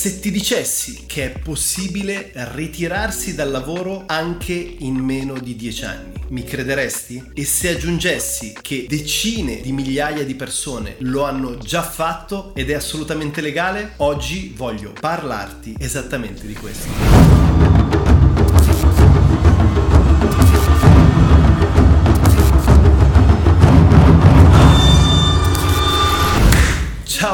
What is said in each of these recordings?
Se ti dicessi che è possibile ritirarsi dal lavoro anche in meno di 10 anni, mi crederesti? E se aggiungessi che decine di migliaia di persone lo hanno già fatto ed è assolutamente legale, oggi voglio parlarti esattamente di questo.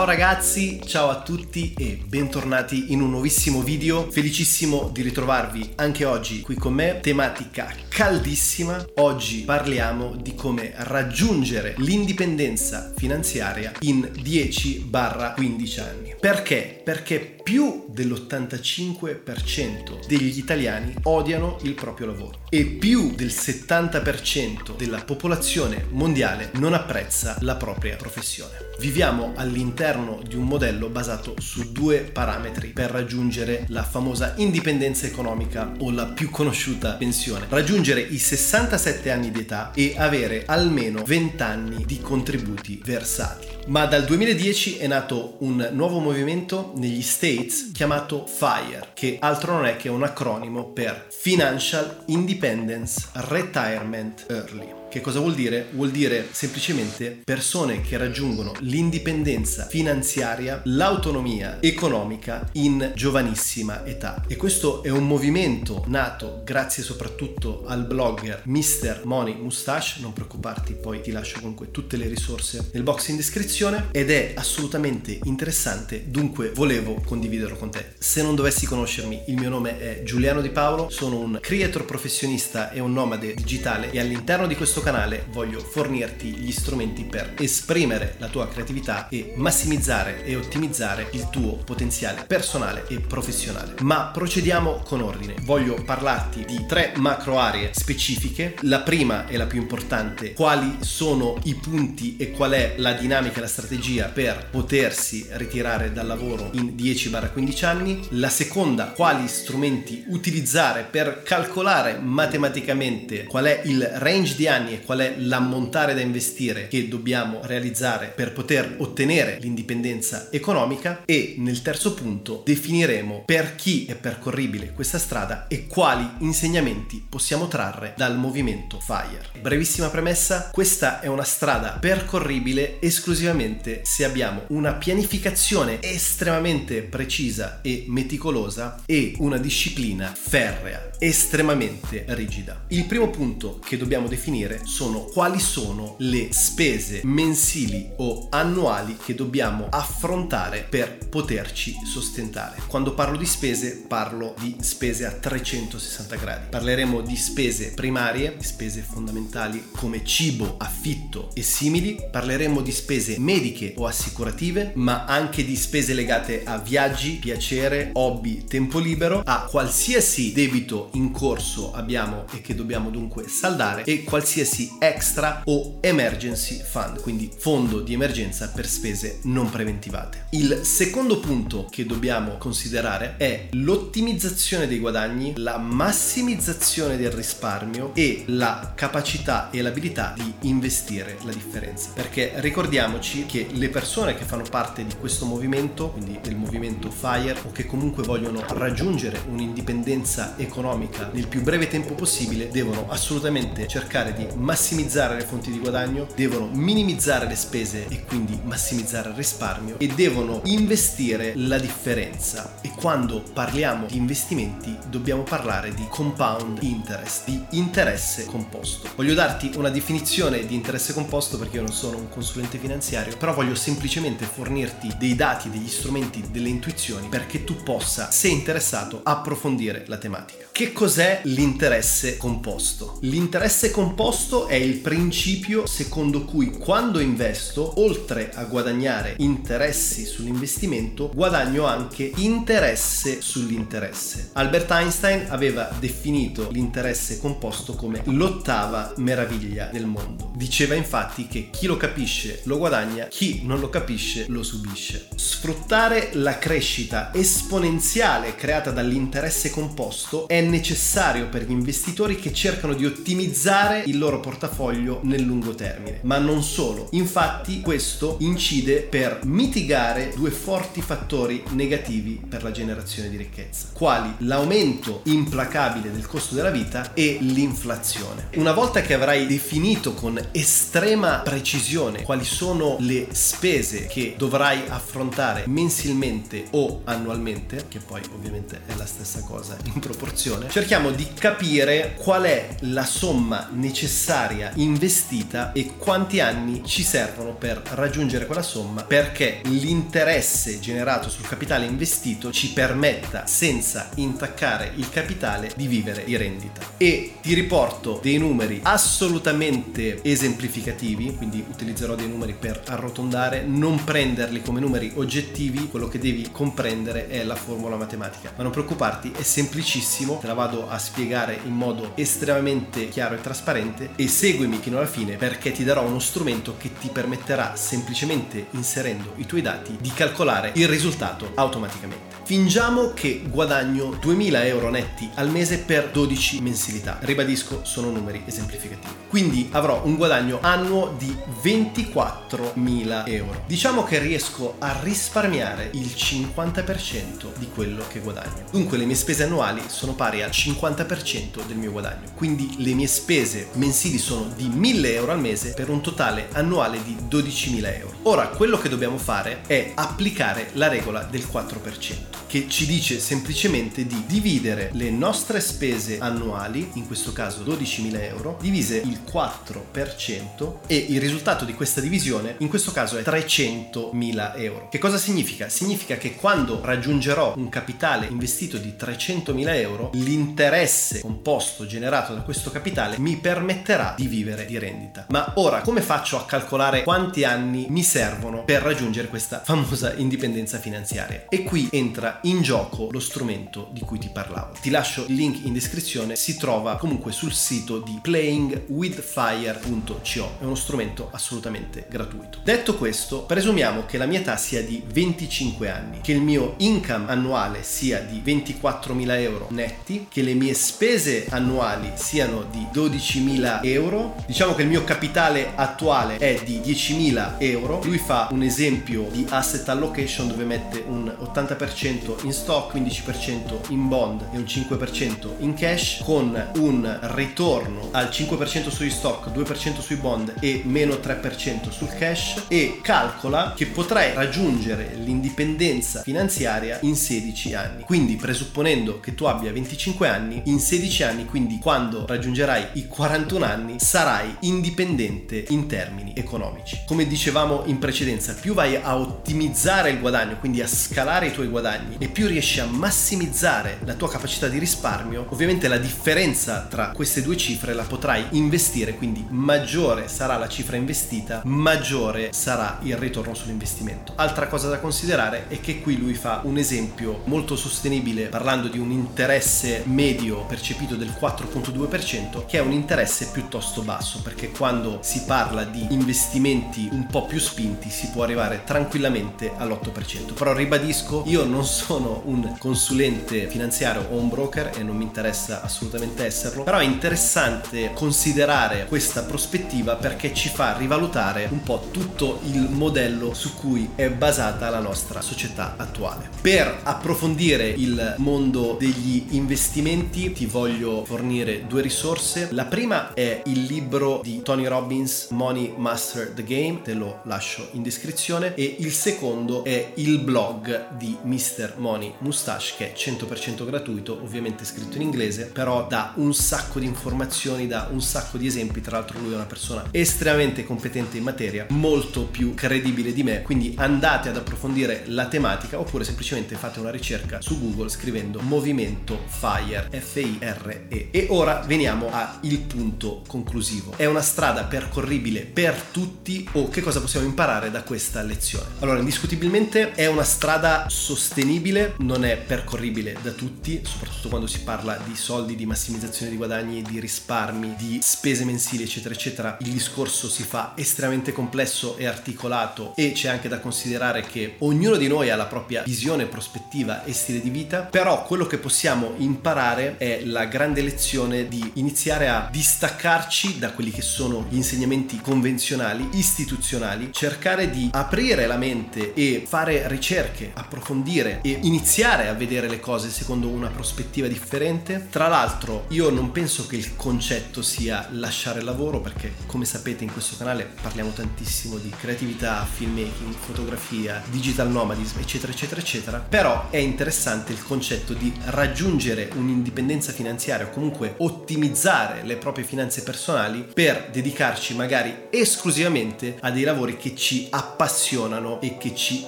Ragazzi, ciao a tutti e bentornati in un nuovissimo video. Felicissimo di ritrovarvi anche oggi qui con me. Tematica caldissima. Oggi parliamo di come raggiungere l'indipendenza finanziaria in 10-15 anni. Perché? Perché più dell'85% degli italiani odiano il proprio lavoro e più del 70% della popolazione mondiale non apprezza la propria professione. Viviamo all'interno di un modello basato su due parametri per raggiungere la famosa indipendenza economica o la più conosciuta pensione. Raggiungere i 67 anni di età e avere almeno 20 anni di contributi versati. Ma dal 2010 è nato un nuovo movimento negli States chiamato FIRE, che altro non è che un acronimo per Financial Independence Retirement Early. Che cosa vuol dire? Vuol dire semplicemente persone che raggiungono l'indipendenza finanziaria, l'autonomia economica in giovanissima età. E questo è un movimento nato grazie soprattutto al blogger Mr. Money Mustache, non preoccuparti, poi ti lascio comunque tutte le risorse nel box in descrizione ed è assolutamente interessante, dunque volevo condividerlo con te. Se non dovessi conoscermi, il mio nome è Giuliano Di Paolo, sono un creator professionista e un nomade digitale e all'interno di questo canale voglio fornirti gli strumenti per esprimere la tua creatività e massimizzare e ottimizzare il tuo potenziale personale e professionale. Ma procediamo con ordine. Voglio parlarti di tre macro aree specifiche. La prima e la più importante, quali sono i punti e qual è la dinamica e la strategia per potersi ritirare dal lavoro in 10-15 anni. La seconda, quali strumenti utilizzare per calcolare matematicamente qual è il range di anni e qual è l'ammontare da investire che dobbiamo realizzare per poter ottenere l'indipendenza economica e nel terzo punto definiremo per chi è percorribile questa strada e quali insegnamenti possiamo trarre dal movimento FIRE. Brevissima premessa, questa è una strada percorribile esclusivamente se abbiamo una pianificazione estremamente precisa e meticolosa e una disciplina ferrea, estremamente rigida. Il primo punto che dobbiamo definire sono quali sono le spese mensili o annuali che dobbiamo affrontare per poterci sostentare. Quando parlo di spese parlo di spese a 360 gradi. Parleremo di spese primarie, spese fondamentali come cibo, affitto e simili. Parleremo di spese mediche o assicurative, ma anche di spese legate a viaggi, piacere, hobby, tempo libero, a qualsiasi debito in corso abbiamo e che dobbiamo dunque saldare e qualsiasi qualsiasi extra o emergency fund, quindi fondo di emergenza per spese non preventivate. Il secondo punto che dobbiamo considerare è l'ottimizzazione dei guadagni, la massimizzazione del risparmio e la capacità e l'abilità di investire la differenza. Perché ricordiamoci che le persone che fanno parte di questo movimento, quindi del movimento FIRE o che comunque vogliono raggiungere un'indipendenza economica nel più breve tempo possibile, devono assolutamente cercare di massimizzare le fonti di guadagno, devono minimizzare le spese e quindi massimizzare il risparmio e devono investire la differenza. E quando parliamo di investimenti dobbiamo parlare di compound interest, di interesse composto. Voglio darti una definizione di interesse composto perché io non sono un consulente finanziario, però voglio semplicemente fornirti dei dati, degli strumenti, delle intuizioni perché tu possa, se interessato, approfondire la tematica. Che cos'è l'interesse composto? L'interesse composto questo è il principio secondo cui quando investo, oltre a guadagnare interessi sull'investimento, guadagno anche interesse sull'interesse. Albert Einstein aveva definito l'interesse composto come l'ottava meraviglia del mondo. Diceva infatti che chi lo capisce lo guadagna, chi non lo capisce lo subisce. Sfruttare la crescita esponenziale creata dall'interesse composto è necessario per gli investitori che cercano di ottimizzare il loro loro portafoglio nel lungo termine. Ma non solo, infatti questo incide per mitigare due forti fattori negativi per la generazione di ricchezza, quali l'aumento implacabile del costo della vita e l'inflazione. Una volta che avrai definito con estrema precisione quali sono le spese che dovrai affrontare mensilmente o annualmente, che poi ovviamente è la stessa cosa in proporzione, cerchiamo di capire qual è la somma necessaria investita e quanti anni ci servono per raggiungere quella somma perché l'interesse generato sul capitale investito ci permetta senza intaccare il capitale di vivere di rendita. E ti riporto dei numeri assolutamente esemplificativi, quindi utilizzerò dei numeri per arrotondare, non prenderli come numeri oggettivi, quello che devi comprendere è la formula matematica. Ma non preoccuparti, è semplicissimo, te la vado a spiegare in modo estremamente chiaro e trasparente e seguimi fino alla fine perché ti darò uno strumento che ti permetterà semplicemente inserendo i tuoi dati di calcolare il risultato automaticamente. Fingiamo che guadagno 2000 euro netti al mese per 12 mensilità. Ribadisco, sono numeri esemplificativi. Quindi avrò un guadagno annuo di 24.000 euro. Diciamo che riesco a risparmiare il 50% di quello che guadagno. Dunque le mie spese annuali sono pari al 50% del mio guadagno. Quindi le mie spese mensili sono di 1000 euro al mese per un totale annuale di 12.000 euro. Ora quello che dobbiamo fare è applicare la regola del 4% che ci dice semplicemente di dividere le nostre spese annuali, in questo caso 12.000 euro, divise il 4% e il risultato di questa divisione in questo caso è 300.000 euro. Che cosa significa? Significa che quando raggiungerò un capitale investito di 300.000 euro, l'interesse composto generato da questo capitale mi permetterà di vivere di rendita. Ma ora come faccio a calcolare quanti anni mi servono per raggiungere questa famosa indipendenza finanziaria? E qui entra in gioco lo strumento di cui ti parlavo. Ti lascio il link in descrizione, si trova comunque sul sito di playingwithfire.co, è uno strumento assolutamente gratuito. Detto questo, presumiamo che la mia età sia di 25 anni, che il mio income annuale sia di 24.000 euro netti, che le mie spese annuali siano di 12.000 euro, diciamo che il mio capitale attuale è di 10.000 euro, lui fa un esempio di asset allocation dove mette un 80% in stock, 15% in bond e un 5% in cash con un ritorno al 5% sugli stock, 2% sui bond e meno 3% sul cash e calcola che potrai raggiungere l'indipendenza finanziaria in 16 anni. Quindi presupponendo che tu abbia 25 anni, in 16 anni, quindi quando raggiungerai i 41 anni, sarai indipendente in termini economici. Come dicevamo in precedenza, più vai a ottimizzare il guadagno, quindi a scalare i tuoi guadagni e più riesci a massimizzare la tua capacità di risparmio, ovviamente la differenza tra queste due cifre la potrai investire, quindi maggiore sarà la cifra investita, maggiore sarà il ritorno sull'investimento. Altra cosa da considerare è che qui lui fa un esempio molto sostenibile parlando di un interesse medio percepito del 4.2% che è un interesse piuttosto basso perché quando si parla di investimenti un po' più spinti si può arrivare tranquillamente all'8%. Però ribadisco, io non so sono un consulente finanziario o un broker e non mi interessa assolutamente esserlo, però è interessante considerare questa prospettiva perché ci fa rivalutare un po' tutto il modello su cui è basata la nostra società attuale. Per approfondire il mondo degli investimenti ti voglio fornire due risorse. La prima è il libro di Tony Robbins Money Master the Game, te lo lascio in descrizione e il secondo è il blog di Mr. Money Mustache che è 100% gratuito, ovviamente scritto in inglese, però dà un sacco di informazioni, dà un sacco di esempi, tra l'altro lui è una persona estremamente competente in materia, molto più credibile di me, quindi andate ad approfondire la tematica oppure semplicemente fate una ricerca su Google scrivendo movimento FIRE F-I-R-E. E ora veniamo al punto conclusivo. È una strada percorribile per tutti o che cosa possiamo imparare da questa lezione? Allora, indiscutibilmente è una strada sostenibile fattibile, non è percorribile da tutti, soprattutto quando si parla di soldi, di massimizzazione di guadagni, di risparmi, di spese mensili, eccetera, eccetera. Il discorso si fa estremamente complesso e articolato e c'è anche da considerare che ognuno di noi ha la propria visione, prospettiva e stile di vita, però quello che possiamo imparare è la grande lezione di iniziare a distaccarci da quelli che sono gli insegnamenti convenzionali, istituzionali, cercare di aprire la mente e fare ricerche, approfondire e iniziare a vedere le cose secondo una prospettiva differente. Tra l'altro io non penso che il concetto sia lasciare il lavoro perché come sapete in questo canale parliamo tantissimo di creatività, filmmaking, fotografia, digital nomadism eccetera eccetera eccetera, però è interessante il concetto di raggiungere un'indipendenza finanziaria o comunque ottimizzare le proprie finanze personali per dedicarci magari esclusivamente a dei lavori che ci appassionano e che ci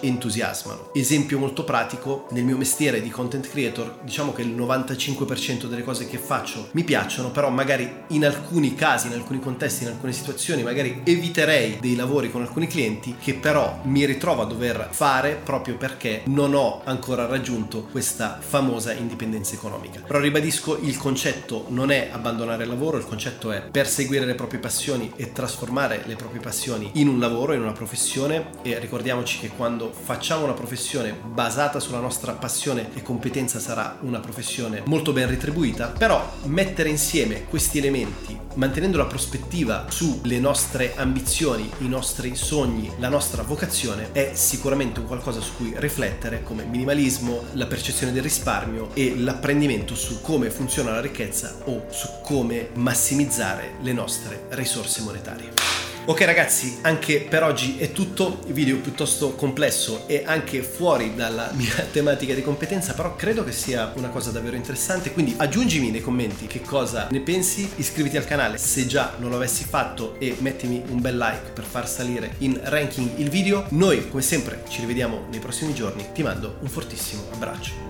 entusiasmano. Esempio molto pratico, nel mio mestiere di content creator, diciamo che il 95% delle cose che faccio mi piacciono, però magari in alcuni casi, in alcuni contesti, in alcune situazioni, magari eviterei dei lavori con alcuni clienti che però mi ritrovo a dover fare proprio perché non ho ancora raggiunto questa famosa indipendenza economica. Però ribadisco, il concetto non è abbandonare il lavoro, il concetto è perseguire le proprie passioni e trasformare le proprie passioni in un lavoro, in una professione e ricordiamoci che quando facciamo una professione basata sulla nostra passione e competenza sarà una professione molto ben retribuita, però mettere insieme questi elementi mantenendo la prospettiva sulle nostre ambizioni, i nostri sogni, la nostra vocazione è sicuramente un qualcosa su cui riflettere come minimalismo, la percezione del risparmio e l'apprendimento su come funziona la ricchezza o su come massimizzare le nostre risorse monetarie. Ok ragazzi, anche per oggi è tutto, video piuttosto complesso e anche fuori dalla mia tematica di competenza, però credo che sia una cosa davvero interessante, quindi aggiungimi nei commenti che cosa ne pensi, iscriviti al canale se già non lo avessi fatto e mettimi un bel like per far salire in ranking il video. Noi come sempre ci rivediamo nei prossimi giorni, ti mando un fortissimo abbraccio.